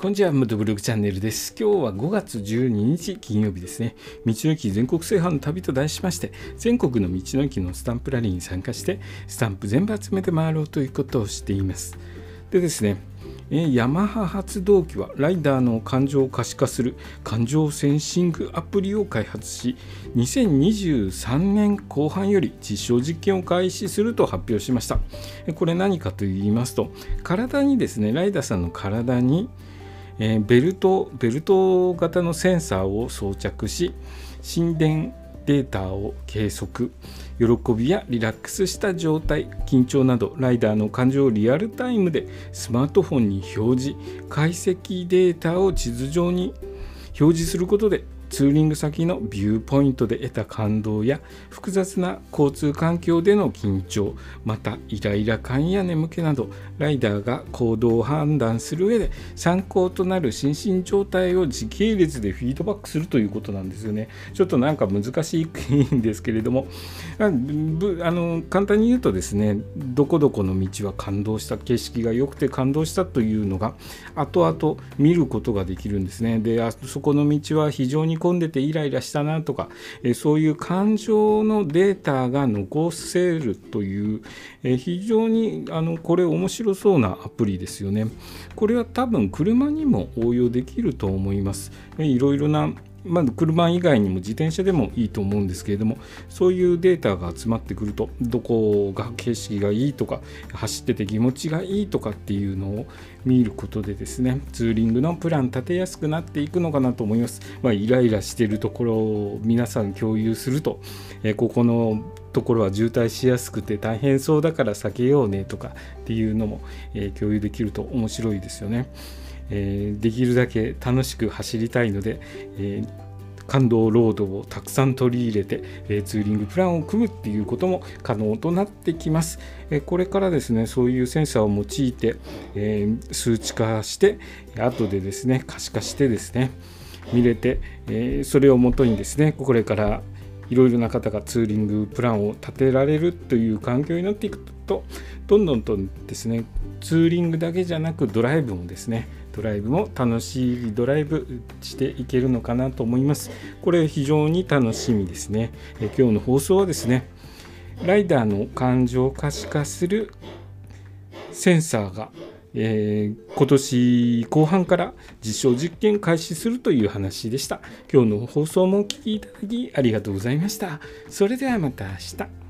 こんにちは、ムトブログチャンネルです。今日は5月12日金曜日ですね。道の駅全国制覇の旅と題しまして、全国の道の駅のスタンプラリーに参加して、スタンプ全部集めて回ろうということをしています。でですね、ヤマハ発動機はライダーの感情を可視化する感情センシングアプリを開発し2023年後半より実証実験を開始すると発表しましたこれ何かと言いますと体にですねライダーさんの体にえー、ベルトベルト型のセンサーを装着し心電データを計測喜びやリラックスした状態緊張などライダーの感情をリアルタイムでスマートフォンに表示解析データを地図上に表示することでツーリング先のビューポイントで得た感動や複雑な交通環境での緊張またイライラ感や眠気などライダーが行動を判断する上で参考となる心身状態を時系列でフィードバックするということなんですよね。ちょっとなんか難しいんですけれどもあの簡単に言うとですねどこどこの道は感動した景色が良くて感動したというのが後々見ることができるんですね。であそこの道は非常に込んでてイライラしたなとか、えそういう感情のデータが残せるという、え非常にあのこれ面白そうなアプリですよね。これは多分車にも応用できると思います。いろいろなまず車以外にも自転車でもいいと思うんですけれどもそういうデータが集まってくるとどこが景色がいいとか走ってて気持ちがいいとかっていうのを見ることでですねツーリングのプラン立てやすくなっていくのかなと思います、まあ、イライラしてるところを皆さん共有すると、えここのところは渋滞しやすくて大変そうだから避けようねとかっていうのも、え共有できると面白いですよね。えー、できるだけ楽しく走りたいので、えー、感動ロードをたくさん取り入れて、えー、ツーリングプランを組むっていうことも可能となってきます。えこれからですねそういうセンサーを用いて、え数値化して後でですね可視化してですね見れて、えそれをもとにですねこれからいろいろな方がツーリングプランを立てられるという環境になっていくとどんどんとですねツーリングだけじゃなくドライブもですねドライブも楽しいドライブしていけるのかなと思います。これ非常に楽しみですね。え今日の放送はですね、ライダーの感情を可視化するセンサーが、えー、今年後半から実証実験開始するという話でした。今日の放送もお聴きいただきありがとうございました。それではまた明日。